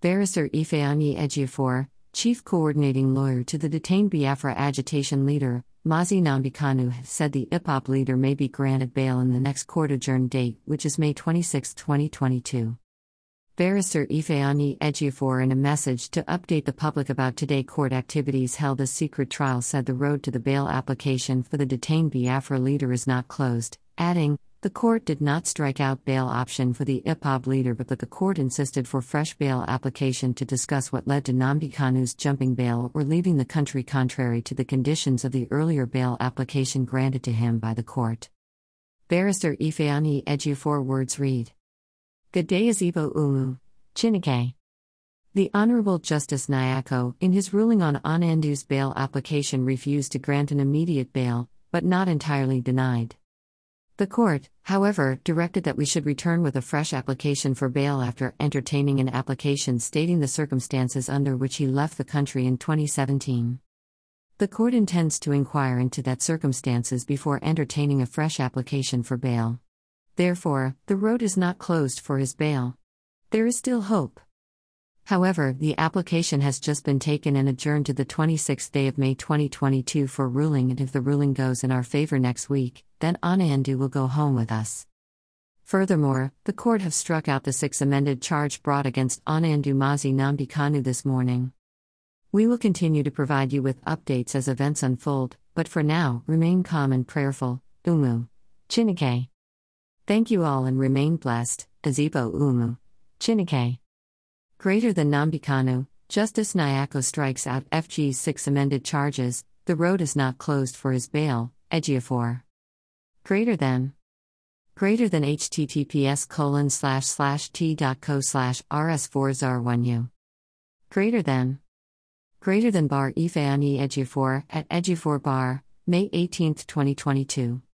Barrister Ifeanyi Ejiofor, chief coordinating lawyer to the detained Biafra agitation leader, Mazi Nnamdi Kanu, said the IPOB leader may be granted bail in the next court adjourned date, which is May 26, 2022. Barrister Ifeanyi Ejiofor, in a message to update the public about today court activities held as secret trial, said the road to the bail application for the detained Biafra leader is not closed, adding, the court did not strike out bail option for the IPOB leader but the court insisted for fresh bail application to discuss what led to Nnamdi Kanu's jumping bail or leaving the country contrary to the conditions of the earlier bail application granted to him by the court. Barrister Ifeanyi Ejiofor words read. Ezebo Umu, Chineke. The Honorable Justice Nyako, in his ruling on Onyendu's bail application, refused to grant an immediate bail, but not entirely denied. The court, however, directed that we should return with a fresh application for bail after entertaining an application stating the circumstances under which he left the country in 2017. The court intends to inquire into that circumstances before entertaining a fresh application for bail. Therefore, the road is not closed for his bail. There is still hope. However, the application has just been taken and adjourned to the 26th day of May 2022 for ruling, and if the ruling goes in our favor next week, then Onyendu will go home with us. Furthermore, the court have struck out the six amended charge brought against Onyendu Mazi Nnamdi Kanu this morning. We will continue to provide you with updates as events unfold, but for now, remain calm and prayerful. Umu. Chineke. Thank you all and remain blessed. Ezebo Umu. Chineke. Greater than Nnamdi Kanu, Justice Nyako strikes out FG's six amended charges, the road is not closed for his bail, Ejiofor. Greater than. Greater than https colon slash slash t.co slash rs4zar1u. Greater than. Greater than bar Ifeanyi Ejiofor at Ejiofor bar, May 18, 2022.